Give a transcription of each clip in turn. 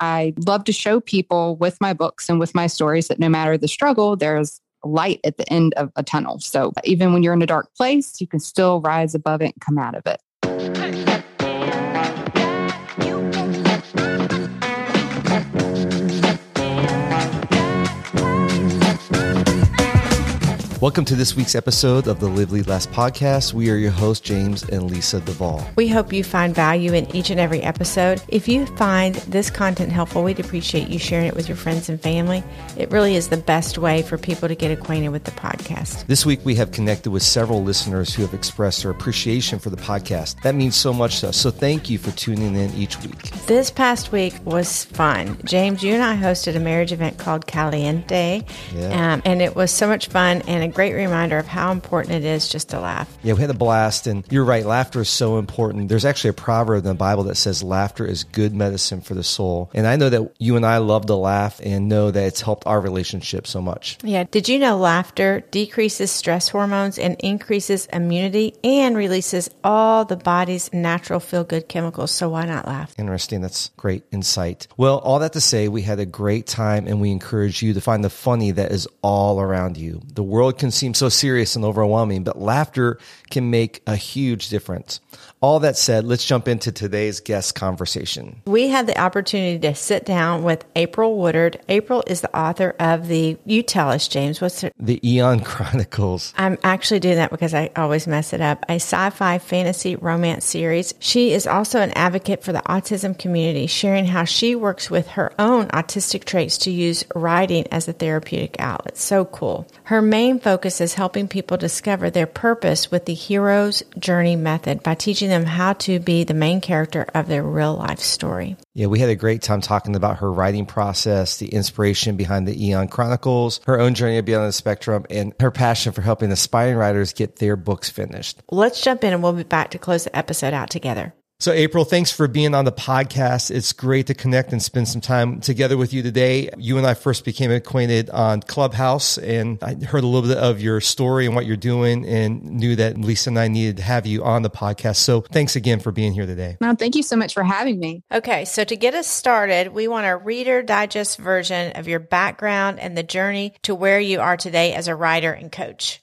I love to show people with my books and with my stories that no matter the struggle, there's light at the end of a tunnel. So even when you're in a dark place, you can still rise above it and come out of it. Welcome to this week's episode of the Live Lead Last podcast. We are your hosts, James and Lisa Duvall. We hope you find value in each and every episode. If you find this content helpful, we'd appreciate you sharing it with your friends and family. It really is the best way for people to get acquainted with the podcast. This week, we have connected with several listeners who have expressed their appreciation for the podcast. That means so much to us. So thank you for tuning in each week. This past week was fun. James, you and I hosted a marriage event called Caliente, yeah. um, and it was so much fun and a great reminder of how important it is just to laugh. Yeah, we had a blast. And you're right, laughter is so important. There's actually a proverb in the Bible that says laughter is good medicine for the soul. And I know that you and I love to laugh and know that it's helped our relationship so much. Yeah. Did you know laughter decreases stress hormones and increases immunity and releases all the body's natural feel good chemicals? So why not laugh? Interesting. That's great insight. Well, all that to say, we had a great time and we encourage you to find the funny that is all around you. The world can seem so serious and overwhelming, but laughter can make a huge difference. All that said, let's jump into today's guest conversation. We had the opportunity to sit down with April Woodard. April is the author of the, you tell us, James, what's it? The Eon Chronicles. I'm actually doing that because I always mess it up. A sci fi fantasy romance series. She is also an advocate for the autism community, sharing how she works with her own autistic traits to use writing as a therapeutic outlet. So cool. Her main focus is helping people discover their purpose with the hero's journey method by teaching teaching them how to be the main character of their real life story. Yeah, we had a great time talking about her writing process, the inspiration behind the Eon Chronicles, her own journey of beyond the spectrum, and her passion for helping aspiring writers get their books finished. Let's jump in and we'll be back to close the episode out together. So, April, thanks for being on the podcast. It's great to connect and spend some time together with you today. You and I first became acquainted on Clubhouse, and I heard a little bit of your story and what you're doing, and knew that Lisa and I needed to have you on the podcast. So, thanks again for being here today. No, thank you so much for having me. Okay, so to get us started, we want a reader digest version of your background and the journey to where you are today as a writer and coach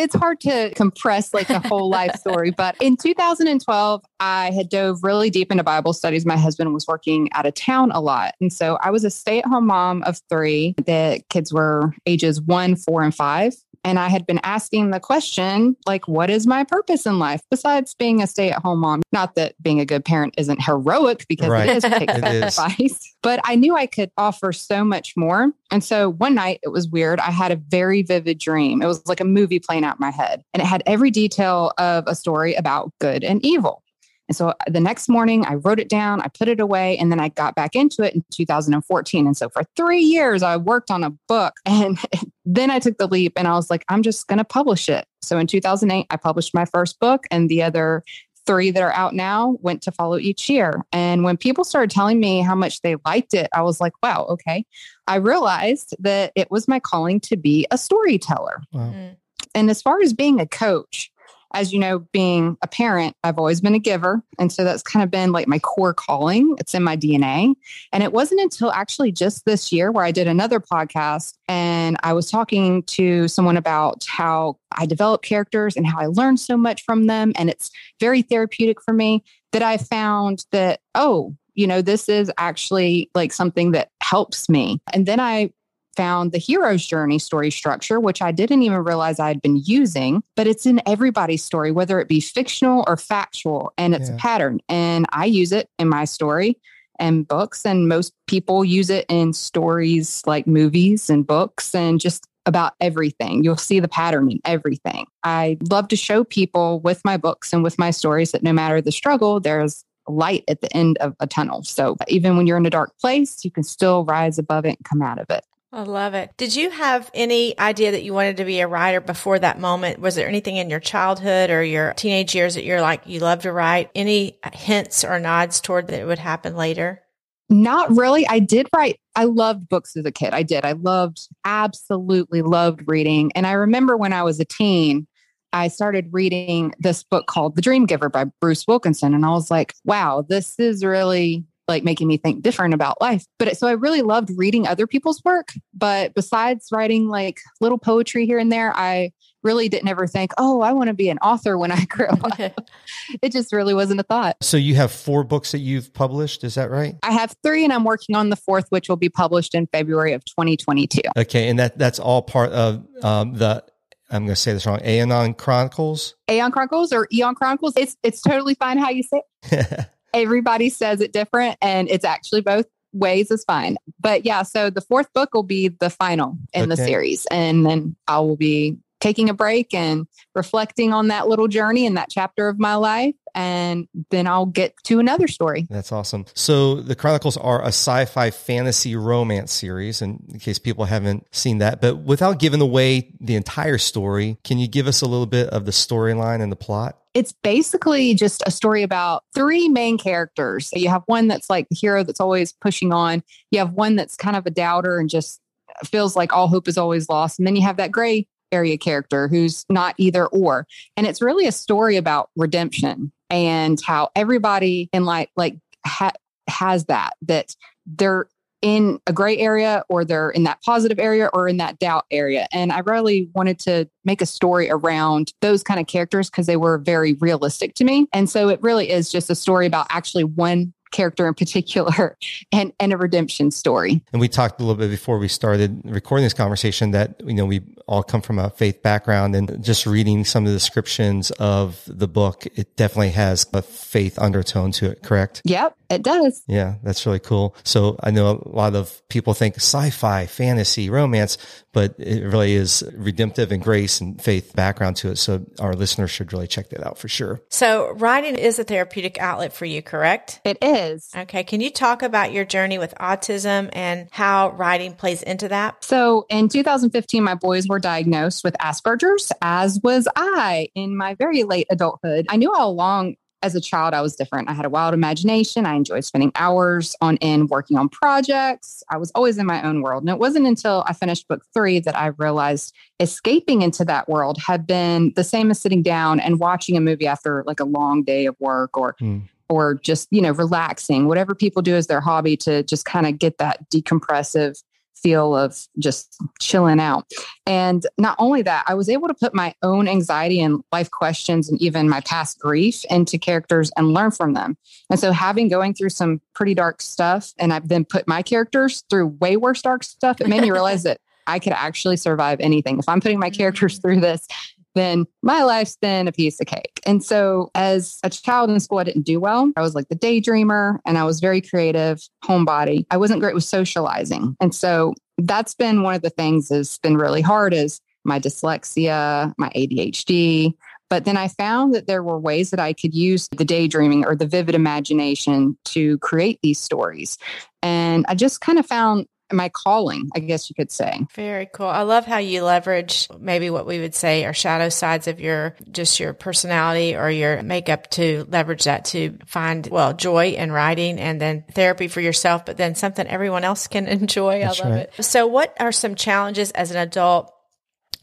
it's hard to compress like a whole life story. But in 2012, I had dove really deep into Bible studies. My husband was working out of town a lot. And so I was a stay at home mom of three. The kids were ages one, four, and five. And I had been asking the question, like, what is my purpose in life besides being a stay at home mom? Not that being a good parent isn't heroic because right. it is take advice, but I knew I could offer so much more. And so one night it was weird. I had a very vivid dream. It was like a movie playing out in my head, and it had every detail of a story about good and evil. And so the next morning, I wrote it down, I put it away, and then I got back into it in 2014. And so for three years, I worked on a book. And then I took the leap and I was like, I'm just going to publish it. So in 2008, I published my first book, and the other three that are out now went to follow each year. And when people started telling me how much they liked it, I was like, wow, okay. I realized that it was my calling to be a storyteller. Wow. Mm. And as far as being a coach, as you know, being a parent, I've always been a giver. And so that's kind of been like my core calling. It's in my DNA. And it wasn't until actually just this year where I did another podcast and I was talking to someone about how I develop characters and how I learn so much from them. And it's very therapeutic for me that I found that, oh, you know, this is actually like something that helps me. And then I found the hero's journey story structure, which I didn't even realize I had been using, but it's in everybody's story, whether it be fictional or factual, and it's yeah. a pattern. And I use it in my story and books, and most people use it in stories like movies and books and just about everything. You'll see the pattern in everything. I love to show people with my books and with my stories that no matter the struggle, there's light at the end of a tunnel. So even when you're in a dark place, you can still rise above it and come out of it. I love it. Did you have any idea that you wanted to be a writer before that moment? Was there anything in your childhood or your teenage years that you're like, you love to write? Any hints or nods toward that it would happen later? Not really. I did write. I loved books as a kid. I did. I loved, absolutely loved reading. And I remember when I was a teen, I started reading this book called The Dream Giver by Bruce Wilkinson. And I was like, wow, this is really like making me think different about life. But so I really loved reading other people's work. But besides writing like little poetry here and there, I really didn't ever think, oh, I want to be an author when I grow up. it just really wasn't a thought. So you have four books that you've published, is that right? I have three and I'm working on the fourth, which will be published in February of 2022. Okay. And that that's all part of um, the I'm going to say this wrong. Aeon Chronicles. Aeon Chronicles or Eon Chronicles. It's it's totally fine how you say. It. Everybody says it different, and it's actually both ways is fine. But yeah, so the fourth book will be the final in okay. the series, and then I will be taking a break and reflecting on that little journey and that chapter of my life. And then I'll get to another story. That's awesome. So the Chronicles are a sci-fi fantasy romance series, and in case people haven't seen that. But without giving away the entire story, can you give us a little bit of the storyline and the plot? It's basically just a story about three main characters. You have one that's like the hero that's always pushing on. You have one that's kind of a doubter and just feels like all hope is always lost. And then you have that gray area character who's not either or. And it's really a story about redemption and how everybody in like like ha- has that that they're in a gray area or they're in that positive area or in that doubt area. And I really wanted to make a story around those kind of characters because they were very realistic to me. And so it really is just a story about actually one character in particular and and a redemption story. And we talked a little bit before we started recording this conversation that you know we all come from a faith background and just reading some of the descriptions of the book it definitely has a faith undertone to it, correct? Yep, it does. Yeah, that's really cool. So I know a lot of people think sci-fi, fantasy, romance, but it really is redemptive and grace and faith background to it. So our listeners should really check that out for sure. So writing is a therapeutic outlet for you, correct? It is. Okay. Can you talk about your journey with autism and how writing plays into that? So in 2015, my boys were diagnosed with Asperger's, as was I in my very late adulthood. I knew all along as a child, I was different. I had a wild imagination. I enjoyed spending hours on end working on projects. I was always in my own world. And it wasn't until I finished book three that I realized escaping into that world had been the same as sitting down and watching a movie after like a long day of work or mm. or just, you know, relaxing, whatever people do as their hobby to just kind of get that decompressive feel of just chilling out. And not only that, I was able to put my own anxiety and life questions and even my past grief into characters and learn from them. And so, having going through some pretty dark stuff, and I've then put my characters through way worse dark stuff, it made me realize that I could actually survive anything. If I'm putting my characters mm. through this, then my life's been a piece of cake. And so, as a child in school, I didn't do well. I was like the daydreamer and I was very creative, homebody. I wasn't great with socializing. And so, that's been one of the things that's been really hard is my dyslexia, my ADHD. But then I found that there were ways that I could use the daydreaming or the vivid imagination to create these stories. And I just kind of found my calling, I guess you could say. Very cool. I love how you leverage maybe what we would say are shadow sides of your just your personality or your makeup to leverage that to find well joy in writing and then therapy for yourself, but then something everyone else can enjoy. That's I love right. it. So what are some challenges as an adult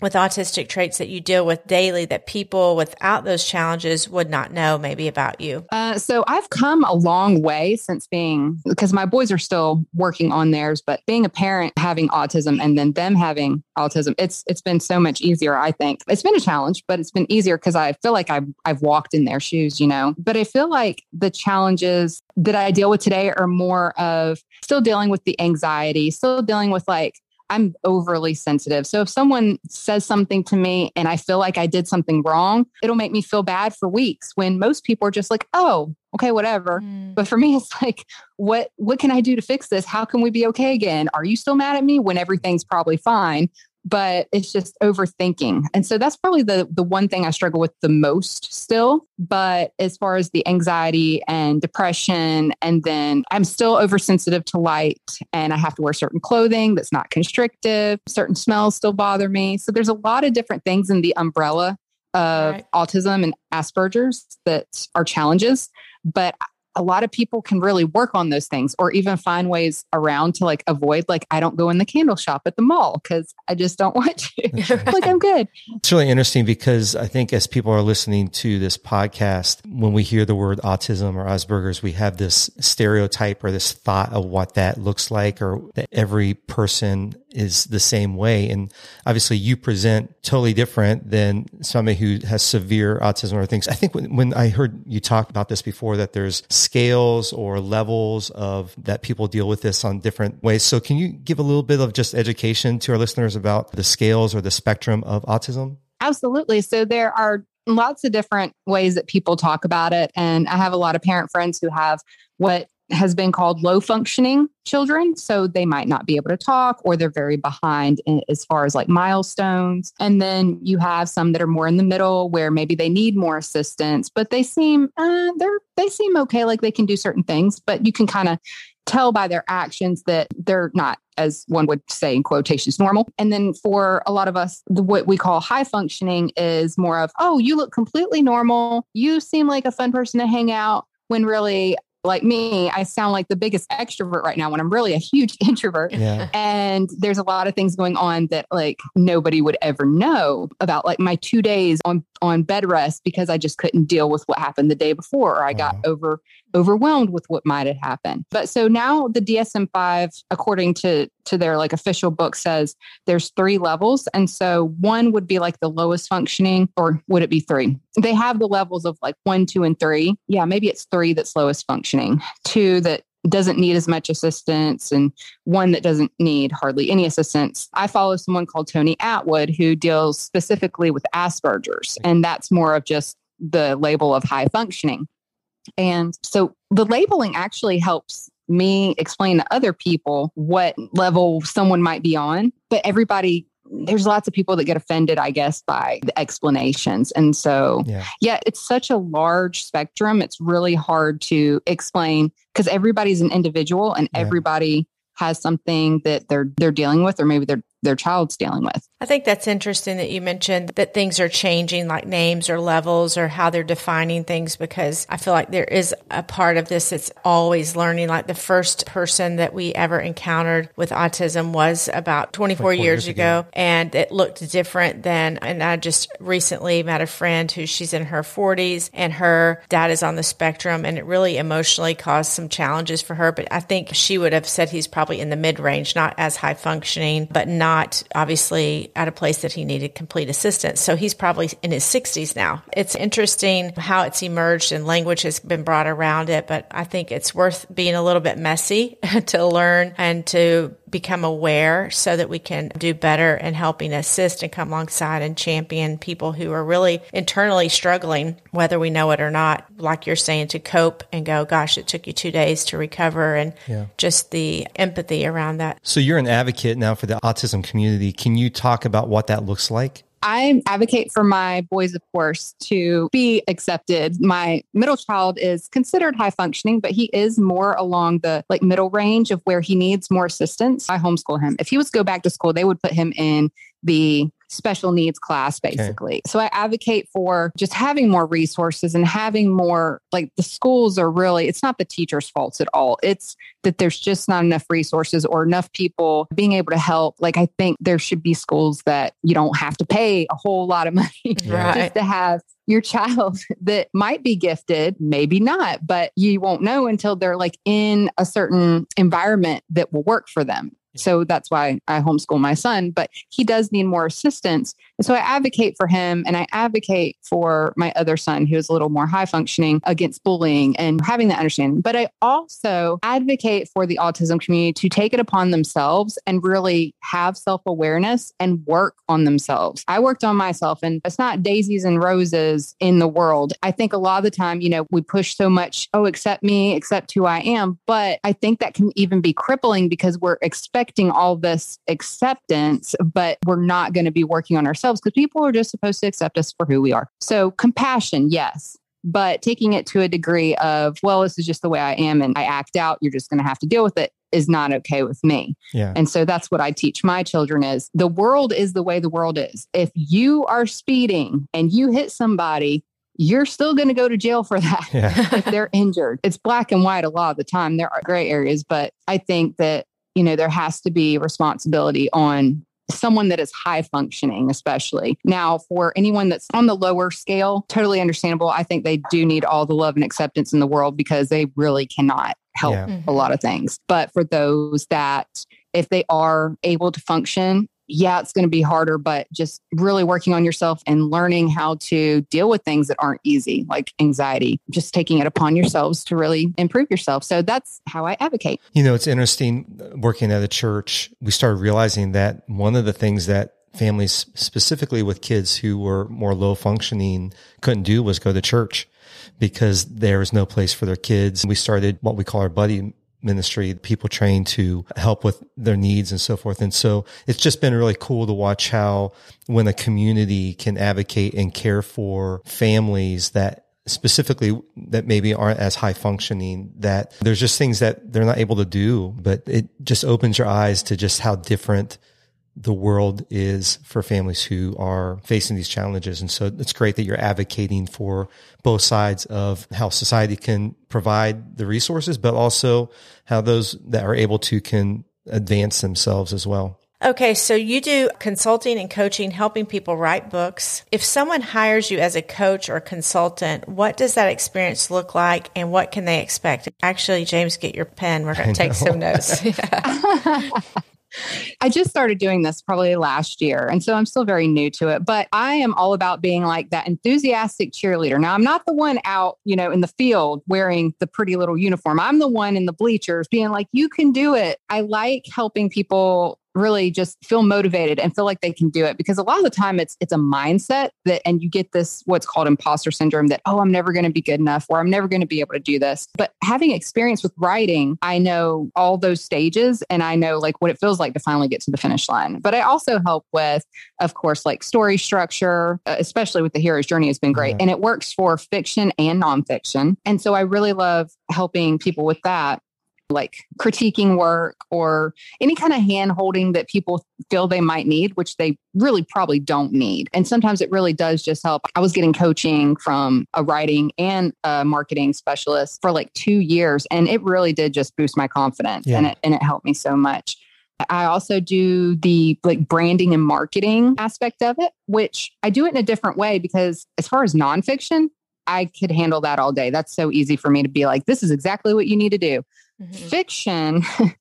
with autistic traits that you deal with daily that people without those challenges would not know maybe about you? Uh, so I've come a long way since being, because my boys are still working on theirs, but being a parent having autism and then them having autism, it's it's been so much easier. I think it's been a challenge, but it's been easier because I feel like I've I've walked in their shoes, you know. But I feel like the challenges that I deal with today are more of still dealing with the anxiety, still dealing with like I'm overly sensitive. So if someone says something to me and I feel like I did something wrong, it'll make me feel bad for weeks when most people are just like, "Oh, okay, whatever." Mm. But for me it's like, "What what can I do to fix this? How can we be okay again? Are you still mad at me when everything's probably fine?" But it's just overthinking. And so that's probably the the one thing I struggle with the most still. But as far as the anxiety and depression, and then I'm still oversensitive to light and I have to wear certain clothing that's not constrictive. Certain smells still bother me. So there's a lot of different things in the umbrella of right. autism and Asperger's that are challenges. But a lot of people can really work on those things or even find ways around to like avoid like I don't go in the candle shop at the mall because I just don't want to. like I'm good. It's really interesting because I think as people are listening to this podcast, when we hear the word autism or Asperger's, we have this stereotype or this thought of what that looks like or that every person is the same way. And obviously you present totally different than somebody who has severe autism or things. I think when, when I heard you talk about this before, that there's scales or levels of that people deal with this on different ways. So can you give a little bit of just education to our listeners about the scales or the spectrum of autism? Absolutely. So there are lots of different ways that people talk about it. And I have a lot of parent friends who have what has been called low functioning children. So they might not be able to talk or they're very behind in, as far as like milestones. And then you have some that are more in the middle where maybe they need more assistance, but they seem, uh, they're, they seem okay. Like they can do certain things, but you can kind of tell by their actions that they're not as one would say in quotations normal and then for a lot of us the, what we call high functioning is more of oh you look completely normal you seem like a fun person to hang out when really like me, I sound like the biggest extrovert right now when I'm really a huge introvert. Yeah. And there's a lot of things going on that like nobody would ever know about like my two days on on bed rest because I just couldn't deal with what happened the day before or I got over overwhelmed with what might have happened. But so now the DSM-5 according to to their like official book says there's three levels and so one would be like the lowest functioning or would it be 3? They have the levels of like 1, 2 and 3. Yeah, maybe it's 3 that's lowest functioning. 2 that doesn't need as much assistance and one that doesn't need hardly any assistance. I follow someone called Tony Attwood who deals specifically with Asperger's, and that's more of just the label of high functioning. And so the labeling actually helps me explain to other people what level someone might be on, but everybody there's lots of people that get offended, I guess, by the explanations. And so, yeah, yeah it's such a large spectrum. It's really hard to explain because everybody's an individual and yeah. everybody has something that they're they're dealing with or maybe they're their child's dealing with. I think that's interesting that you mentioned that things are changing, like names or levels or how they're defining things, because I feel like there is a part of this that's always learning. Like the first person that we ever encountered with autism was about 24 years, years ago, ago, and it looked different than. And I just recently met a friend who she's in her 40s and her dad is on the spectrum, and it really emotionally caused some challenges for her. But I think she would have said he's probably in the mid range, not as high functioning, but not not obviously at a place that he needed complete assistance. So he's probably in his 60s now. It's interesting how it's emerged and language has been brought around it, but I think it's worth being a little bit messy to learn and to become aware so that we can do better in helping assist and come alongside and champion people who are really internally struggling, whether we know it or not. Like you're saying, to cope and go, gosh, it took you two days to recover and yeah. just the empathy around that. So you're an advocate now for the autism community. Can you talk about what that looks like? I advocate for my boys, of course, to be accepted. My middle child is considered high functioning, but he is more along the like middle range of where he needs more assistance. I homeschool him. If he was go back to school, they would put him in the special needs class basically. Okay. So I advocate for just having more resources and having more like the schools are really it's not the teachers' faults at all. It's that there's just not enough resources or enough people being able to help. Like I think there should be schools that you don't have to pay a whole lot of money right. just to have your child that might be gifted, maybe not, but you won't know until they're like in a certain environment that will work for them. So that's why I homeschool my son, but he does need more assistance. So I advocate for him and I advocate for my other son who is a little more high functioning against bullying and having that understanding. But I also advocate for the autism community to take it upon themselves and really have self awareness and work on themselves. I worked on myself and it's not daisies and roses in the world. I think a lot of the time, you know, we push so much, oh, accept me, accept who I am. But I think that can even be crippling because we're expecting expecting all this acceptance, but we're not going to be working on ourselves because people are just supposed to accept us for who we are. So, compassion, yes, but taking it to a degree of, well, this is just the way I am and I act out, you're just going to have to deal with it is not okay with me. Yeah. And so that's what I teach my children is the world is the way the world is. If you are speeding and you hit somebody, you're still going to go to jail for that yeah. if they're injured. It's black and white a lot of the time. There are gray areas, but I think that, you know, there has to be responsibility on someone that is high functioning, especially. Now, for anyone that's on the lower scale, totally understandable. I think they do need all the love and acceptance in the world because they really cannot help yeah. a lot mm-hmm. of things. But for those that, if they are able to function yeah, it's going to be harder, but just really working on yourself and learning how to deal with things that aren't easy, like anxiety, just taking it upon yourselves to really improve yourself. So that's how I advocate. You know, it's interesting uh, working at a church. We started realizing that one of the things that families, specifically with kids who were more low functioning, couldn't do was go to church because there was no place for their kids. We started what we call our buddy ministry, people trained to help with their needs and so forth. And so it's just been really cool to watch how when a community can advocate and care for families that specifically that maybe aren't as high functioning that there's just things that they're not able to do, but it just opens your eyes to just how different the world is for families who are facing these challenges. And so it's great that you're advocating for both sides of how society can provide the resources, but also how those that are able to can advance themselves as well. Okay, so you do consulting and coaching, helping people write books. If someone hires you as a coach or consultant, what does that experience look like and what can they expect? Actually, James, get your pen. We're going to take some notes. I just started doing this probably last year. And so I'm still very new to it, but I am all about being like that enthusiastic cheerleader. Now, I'm not the one out, you know, in the field wearing the pretty little uniform. I'm the one in the bleachers being like, you can do it. I like helping people really just feel motivated and feel like they can do it. Because a lot of the time it's it's a mindset that and you get this what's called imposter syndrome that oh I'm never going to be good enough or I'm never going to be able to do this. But having experience with writing I know all those stages and I know like what it feels like to finally get to the finish line. But I also help with of course like story structure uh, especially with the hero's journey has been great. And it works for fiction and nonfiction. And so I really love helping people with that like critiquing work or any kind of hand holding that people feel they might need, which they really probably don't need. And sometimes it really does just help. I was getting coaching from a writing and a marketing specialist for like two years, and it really did just boost my confidence yeah. and, it, and it helped me so much. I also do the like branding and marketing aspect of it, which I do it in a different way because as far as nonfiction, I could handle that all day. That's so easy for me to be like, this is exactly what you need to do. Mm-hmm. Fiction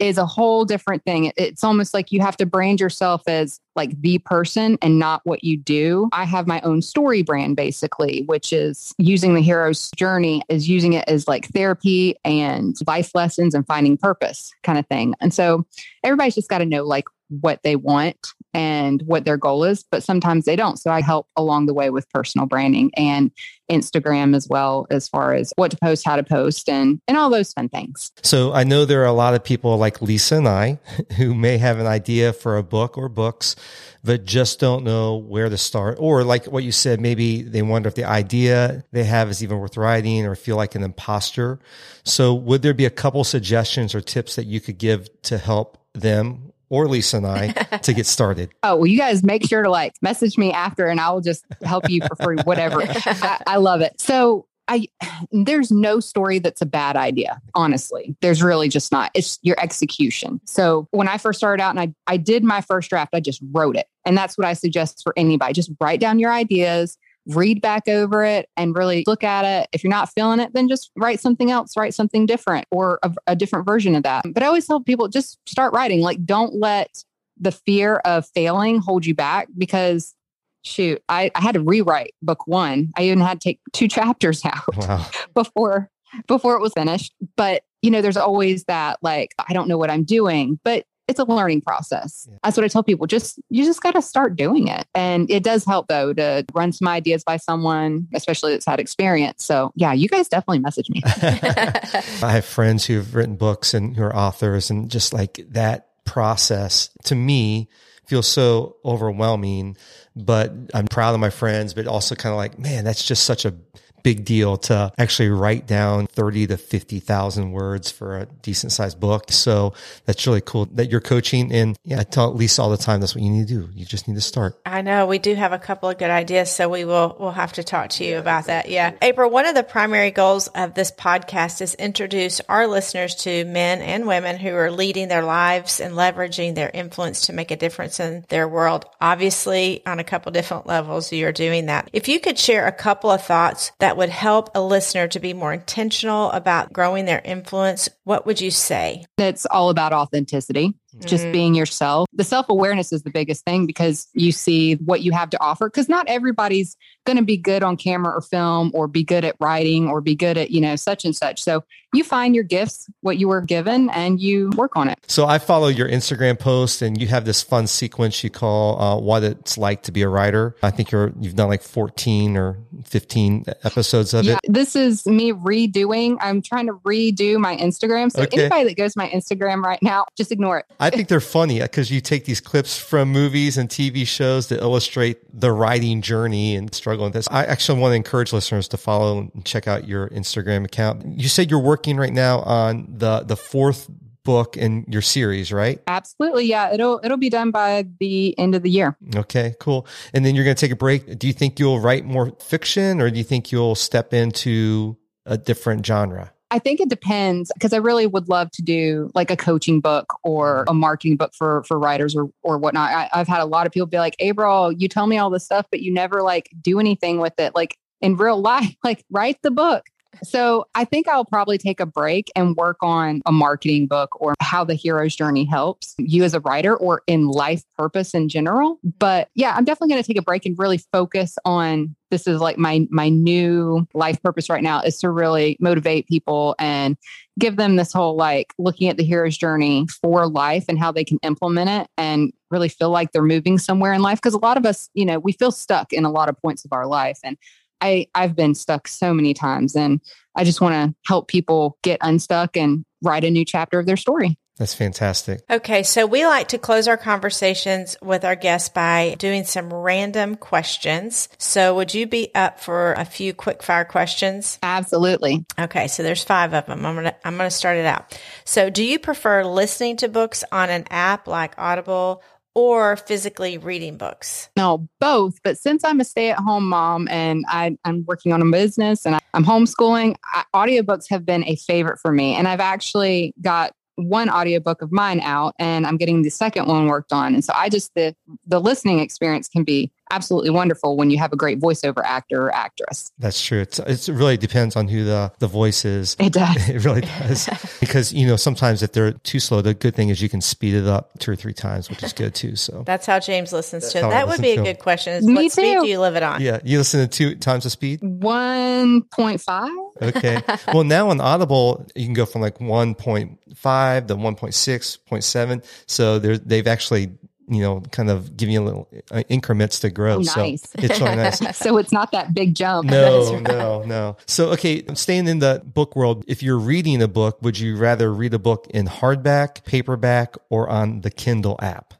is a whole different thing. It's almost like you have to brand yourself as like the person and not what you do. I have my own story brand basically, which is using the hero's journey is using it as like therapy and life lessons and finding purpose kind of thing. And so everybody's just got to know like what they want and what their goal is, but sometimes they don't. So I help along the way with personal branding and Instagram as well, as far as what to post, how to post, and, and all those fun things. So I know there are a lot of people like Lisa and I who may have an idea for a book or books, but just don't know where to start. Or like what you said, maybe they wonder if the idea they have is even worth writing or feel like an imposter. So would there be a couple suggestions or tips that you could give to help them or Lisa and I to get started. Oh, well, you guys make sure to like message me after and I will just help you for free, whatever. I, I love it. So I there's no story that's a bad idea, honestly. There's really just not. It's your execution. So when I first started out and I, I did my first draft, I just wrote it. And that's what I suggest for anybody. Just write down your ideas, read back over it and really look at it. If you're not feeling it, then just write something else, write something different or a, a different version of that. But I always tell people just start writing. Like, don't let the fear of failing hold you back because shoot, I, I had to rewrite book one. I even had to take two chapters out wow. before before it was finished. But you know, there's always that like, I don't know what I'm doing. But it's a learning process. Yeah. That's what I tell people. Just you just got to start doing it. And it does help though to run some ideas by someone, especially that's had experience. So yeah, you guys definitely message me. I have friends who've written books and who are authors and just like that process to me feels so overwhelming, but I'm proud of my friends, but also kind of like, man, that's just such a big deal to actually write down 30 to 50,000 words for a decent sized book. So that's really cool that you're coaching. And yeah, I tell Lisa all the time, that's what you need to do. You just need to start. I know we do have a couple of good ideas. So we will, we'll have to talk to you about that. Yeah. April, one of the primary goals of this podcast is introduce our listeners to men and women who are leading their lives and leveraging their influence to make a difference in their world. Obviously, on a couple different levels, you're doing that. If you could share a couple of thoughts that would help a listener to be more intentional about growing their influence, what would you say? It's all about authenticity just Mhm. being yourself. The self awareness is the biggest thing because you see what you have to offer. Because not everybody's going to be good on camera or film or be good at writing or be good at, you know, such and such. So you find your gifts, what you were given, and you work on it. So I follow your Instagram post and you have this fun sequence you call uh, what it's like to be a writer. I think you're, you've done like 14 or 15 episodes of Yeah, it. this is me redoing. I'm trying to redo my Instagram. So Okay. anybody that goes to my Instagram right now, just ignore it. I think they're funny because you take these clips from movies and TV shows that illustrate the writing journey and struggle with this. I actually want to encourage listeners to follow and check out your Instagram account. You said you're working right now on the the fourth book in your series, right? Absolutely. Yeah. It'll it'll be done by the end of the year. Okay, cool. And then you're going to take a break. Do you think you'll write more fiction or do you think you'll step into a different genre? I think it depends because I really would love to do like a coaching book or a marketing book for for writers or or whatnot. I, I've had a lot of people be like, "April, you tell me all this stuff, but you never like do anything with it, like in real life. Like write the book." So I think I'll probably take a break and work on a marketing book or how the hero's journey helps you as a writer or in life purpose in general. But yeah, I'm definitely going to take a break and really focus on this is like my my new life purpose right now is to really motivate people and give them this whole like looking at the hero's journey for life and how they can implement it and really feel like they're moving somewhere in life because a lot of us you know we feel stuck in a lot of points of our life and I I've been stuck so many times and I just want to help people get unstuck and write a new chapter of their story. That's fantastic. Okay, so we like to close our conversations with our guests by doing some random questions. So would you be up for a few quick fire questions? Absolutely. Okay, so there's five of them. I'm gonna I'm gonna start it out. So, do you prefer listening to books on an app like Audible or physically reading books? No, both. But since I'm a stay at home mom and I, I'm working on a business and I'm homeschooling, I, audiobooks have been a favorite for me. And I've actually got one audiobook of mine out and I'm getting the second one worked on. And so I just, the, the listening experience can be absolutely wonderful when you have a great voiceover actor or actress. That's true. It's, it's it really depends on who the, the voice is. It does. It really does. because, you know, sometimes if they're too slow, the good thing is you can speed it up two or three times, which is good too. So, That's how James listens to it. how I That would be a to 'em. good question. Is Me what speed do you live it on? yeah, you listen to two times the speed. 1.5. Okay. well, now on Audible, you can go from like 1.5 to 1.6, 0.7. So they've actually, you know, kind of giving you a little uh, increments to grow. Oh, so nice. it's really nice. so it's not that big jump. No, no, no. So, okay, staying in the book world, if you're reading a book, would you rather read a book in hardback, paperback, or on the Kindle app?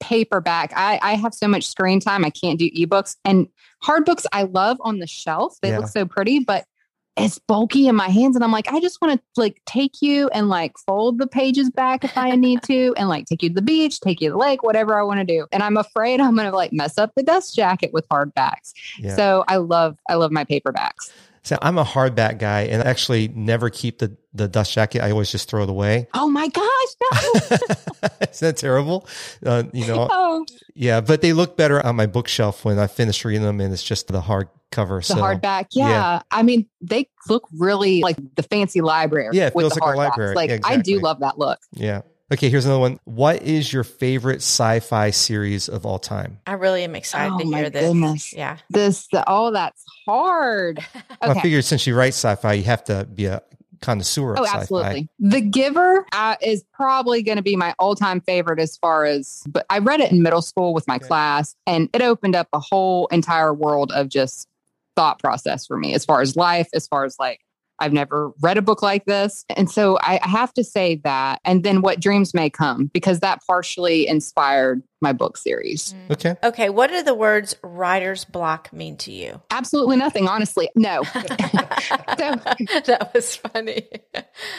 paperback. I, I have so much screen time. I can't do ebooks and hard books I love on the shelf. They Yeah. look so pretty, but it's bulky in my hands. And I'm like, I just want to like take you and like fold the pages back if I need to and like take you to the beach, take you to the lake, whatever I want to do. And I'm afraid I'm going to like mess up the dust jacket with hardbacks. Yeah. So I love, I love my paperbacks. So I'm a hardback guy and I actually never keep the, the dust jacket. I always just throw it away. Oh my gosh. No. Isn't that terrible? Uh, you know, oh, yeah, but they look better on my bookshelf when I finish reading them and it's just the hard cover. the so hardback. Yeah. yeah. I mean, they look really like the fancy library. Yeah, it with feels the like a library. Like Yeah, I do love that look. yeah. Okay, here's another one. What is your favorite sci-fi series of all time? I really am excited Oh, to my hear this. goodness. Yeah. This, the, oh, that's hard. Well, I Okay. figured since you write sci-fi, you have to be a connoisseur of Oh, sci-fi. Oh, absolutely. The Giver uh, is probably going to be my all-time favorite as far as. But I read it in middle school with my Okay. class, and it opened up a whole entire world of just thought process for me as far as life, as far as like I've never read a book like this. And so I, have to say that. And then what dreams may come, because that partially inspired my book series. Mm. Okay. Okay. What do the words writer's block mean to you? Absolutely nothing, honestly. No. so, that was funny.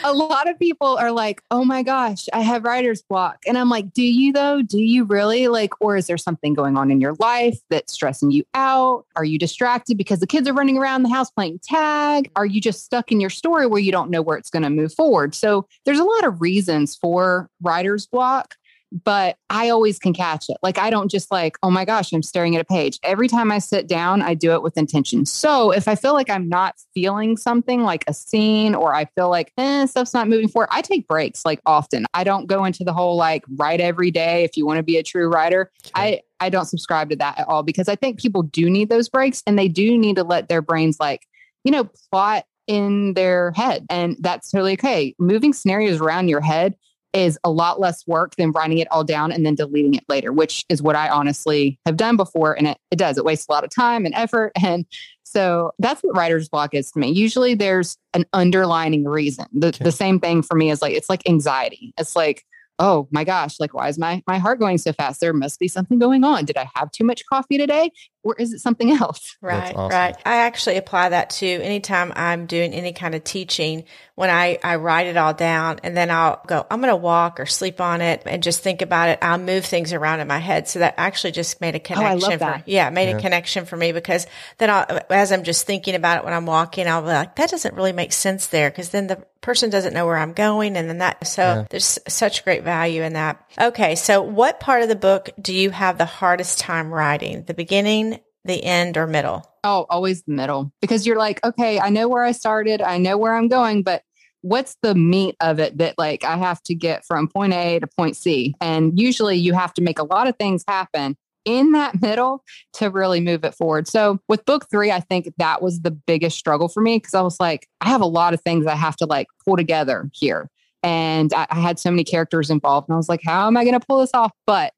a lot of people are like, oh my gosh, I have writer's block. And I'm like, do you though? Do you really? Like, or is there something going on in your life that's stressing you out? Are you distracted because the kids are running around the house playing tag? Are you just stuck in your story where you don't know where it's going to move forward? So there's a lot of reasons for writer's block but I always can catch it. Like I don't just like, oh my gosh, I'm staring at a page. Every time I sit down, I do it with intention. So if I feel like I'm not feeling something like a scene or I feel like eh, stuff's not moving forward, I take breaks like often. I don't go into the whole like write every day if you want to be a true writer. I I don't subscribe to that at all because I think people do need those breaks and they do need to let their brains like, you know, plot in their head. And that's totally okay. Moving scenarios around your head is a lot less work than writing it all down and then deleting it later, which is what I honestly have done before. And it, it does, it wastes a lot of time and effort. And so that's what writer's block is to me. Usually there's an underlining reason. The, okay. the same thing for me is like, it's like anxiety. It's like, oh my gosh, like why is my my heart going so fast? There must be something going on. Did I have too much coffee today? Or is it something else? Right, awesome. right. I actually apply that to anytime I'm doing any kind of teaching when I, I write it all down and then I'll go, I'm going to walk or sleep on it and just think about it. I'll move things around in my head. So that actually just made a connection. Oh, I love that. For, yeah, made yeah. a connection for me because then I'll, as I'm just thinking about it when I'm walking, I'll be like, that doesn't really make sense there. Cause then the person doesn't know where I'm going. And then that, so yeah. there's such great value in that. Okay. So what part of the book do you have the hardest time writing? The beginning, the end or middle? Oh, always the middle because you're like, okay, I know where I started, I know where I'm going, but what's the meat of it that like I have to get from point A to point C? And usually you have to make a lot of things happen in that middle to really move it forward. So with book three, I think that was the biggest struggle for me because I was like, I have a lot of things I have to like pull together here. And I, had so many characters involved, and I was like, how am I going to pull this off? But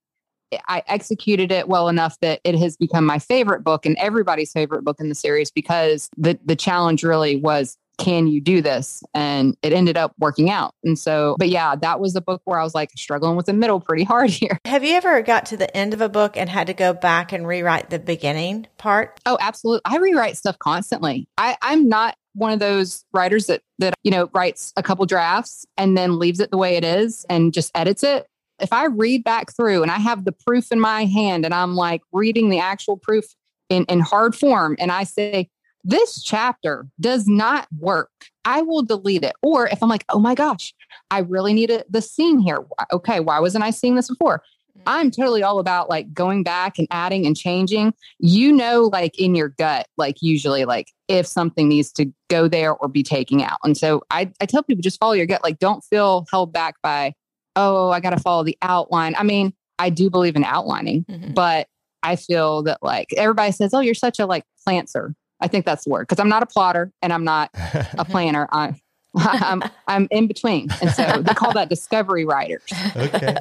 I executed it well enough that it has become my favorite book and everybody's favorite book in the series because the the challenge really was can you do this? And it ended up working out. And so, but yeah, that was the book where I was like struggling with the middle pretty hard here. Have you ever got to the end of a book and had to go back and rewrite the beginning part? Oh, absolutely. I rewrite stuff constantly. I, I'm not one of those writers that that you know writes a couple drafts and then leaves it the way it is and just edits it if I read back through and I have the proof in my hand and I'm like reading the actual proof in, in hard form and I say, this chapter does not work, I will delete it. Or if I'm like, oh my gosh, I really need a, the scene here. Okay, why wasn't I seeing this before? Mm. I'm totally all about like going back and adding and changing. You know, like in your gut, like usually, like if something needs to go there or be taken out. And so I, I tell people just follow your gut. Like, don't feel held back by oh, I got to follow the outline. I mean, I do believe in outlining, mm-hmm. but I feel that like everybody says, oh, you're such a like plantser. I think that's the word because I'm not a plotter and I'm not a planner. I, I'm I'm in between, and so they call that discovery writers. okay,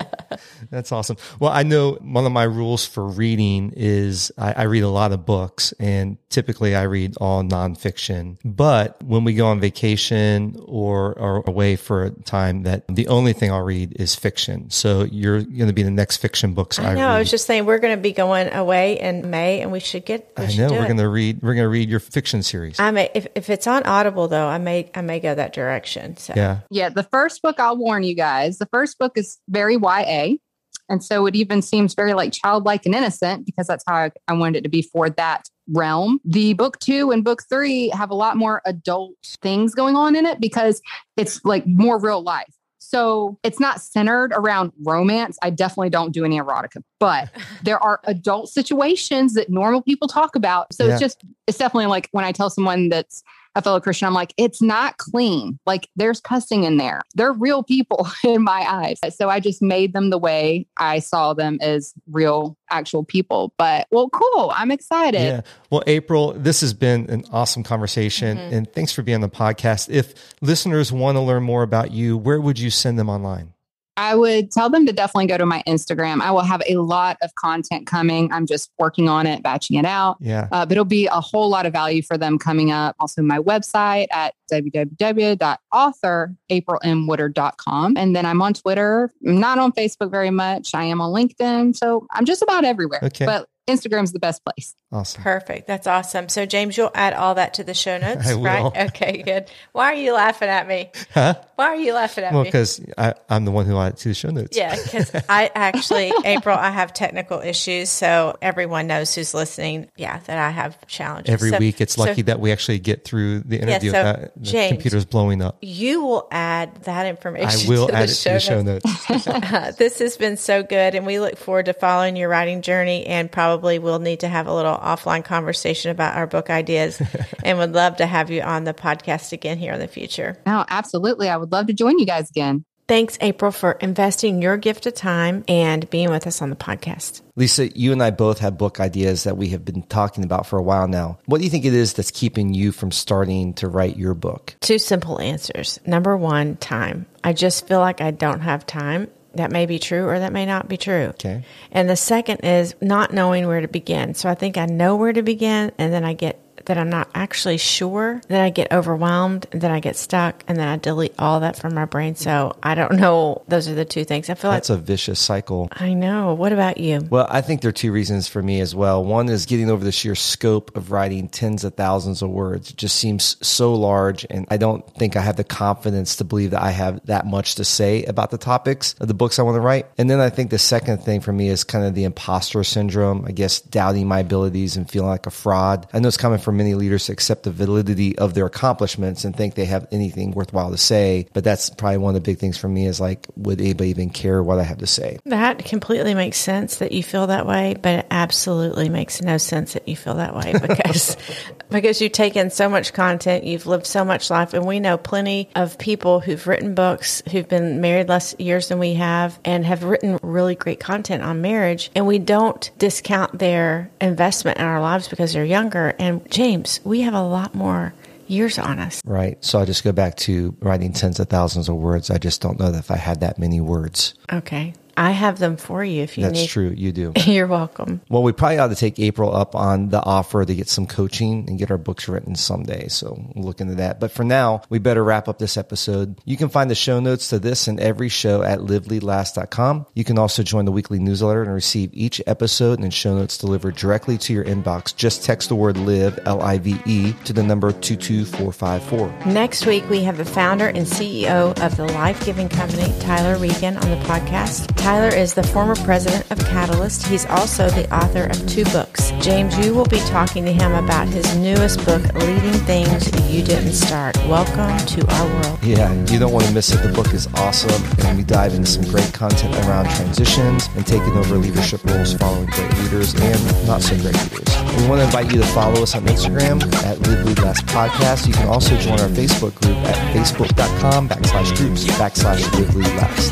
that's awesome. Well, I know one of my rules for reading is I, I, read a lot of books, and typically I read all nonfiction. But when we go on vacation or are away for a time, that the only thing I'll read is fiction. So you're going to be the next fiction books I, I know. Read. I was just saying we're going to be going away in May, and we should get. We I know we're going to read. We're going to read your fiction series. I may if if it's on Audible though, I may I may go that direction direction. So yeah, yeah. The first book, I'll warn you guys. The first book is very YA, and so it even seems very like childlike and innocent because that's how I, I wanted it to be for that realm. The book two and book three have a lot more adult things going on in it because it's like more real life. So it's not centered around romance. I definitely don't do any erotica, but there are adult situations that normal people talk about. So yeah. it's just, it's definitely like when I tell someone that's a fellow Christian, I'm like, it's not clean. Like there's cussing in there. They're real people in my eyes. So I just made them the way I saw them as real, actual people. But well, cool. I'm excited. Yeah. Well, April, this has been an awesome conversation. Mm-hmm. And thanks for being on the podcast. If listeners want to learn more about you, where would you send them online? I would tell them to definitely go to my Instagram. I will have a lot of content coming. I'm just working on it, batching it out. Yeah. Uh, but it'll be a whole lot of value for them coming up. Also, my website at www.authoraprilmwoodard.com. And then I'm on Twitter. I'm not on Facebook very much. I am on LinkedIn. So I'm just about everywhere. Okay. But Instagram's the best place. Awesome. Perfect. That's awesome. So, James, you'll add all that to the show notes, I will. right? Okay, good. Why are you laughing at me? Huh? Why are you laughing at Well, me? Well, because I'm the one who added to the show notes. Yeah, because I actually, April, I have technical issues. So everyone knows who's listening. Yeah, that I have challenges. Every So- week, it's so lucky that we actually get through the interview. so, without the James, computer's blowing up. You will add that information. I will add it to the show notes. Uh, this has been so good, and we look forward to following your writing journey. And probably we'll need to have a little offline conversation about our book ideas, and would love to have you on the podcast again here in the future. No, absolutely. I would love to join you guys again. Thanks, April, for investing your gift of time and being with us on the podcast. Lisa, you and I both have book ideas that we have been talking about for a while now. What do you think it is that's keeping you from starting to write your book? Two simple answers. Number one, time. I just feel like I don't have time. That may be true or that may not be true. Okay. And the second is not knowing where to begin. So I think I know where to begin and then I get that I'm not actually sure, then I get overwhelmed, and then I get stuck, and then I delete all that from my brain. So I don't know. Those are the two things. I feel like That's like a vicious cycle. I know. What about you? Well, I think there are two reasons for me as well. One is getting over the sheer scope of writing tens of thousands of words. It just seems so large, and I don't think I have the confidence to believe that I have that much to say about the topics of the books I want to write. And then I think the second thing for me is kind of the imposter syndrome, I guess, doubting my abilities and feeling like a fraud. I know it's coming from many leaders to accept the validity of their accomplishments and think they have anything worthwhile to say. But that's probably one of the big things for me is like, would anybody even care what I have to say? That completely makes sense that you feel that way, but it absolutely makes no sense that you feel that way because because you've taken so much content, you've lived so much life, and we know plenty of people who've written books, who've been married less years than we have, and have written really great content on marriage, and we don't discount their investment in our lives because they're younger. And James, we have a lot more years on us. Right. So I just go back to writing tens of thousands of words. I just don't know that if I had that many words. Okay. I have them for you if you That's need. true. You do. You're welcome. Well, we probably ought to take April up on the offer to get some coaching and get our books written someday. So we'll look into that. But for now, we better wrap up this episode. You can find the show notes to this and every show at liveleadlast.com. You can also join the weekly newsletter and receive each episode and show notes delivered directly to your inbox. Just text the word live, L-I-V-E, to the number 22454. Next week, we have the founder and CEO of the life giving company, Tyler Reagan, on the podcast. Tyler is the former president of Catalyst. He's also the author of two books. James, you will be talking to him about his newest book, Leading Things You Didn't Start. Welcome to our world. Yeah, you don't want to miss it. The book is awesome, and we dive into some great content around transitions and taking over leadership roles following great leaders and not so great leaders. We want to invite you to follow us on Instagram at Live Lead Last Podcast. You can also join our Facebook group at facebook.com backslash groups backslash Live Lead.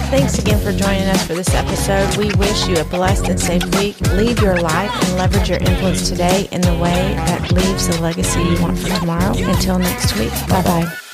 Thanks again for joining us for this episode. We wish you a blessed and safe week. Lead your life and leverage your influence today in the way that leaves the legacy you want for tomorrow. Until next week, bye bye.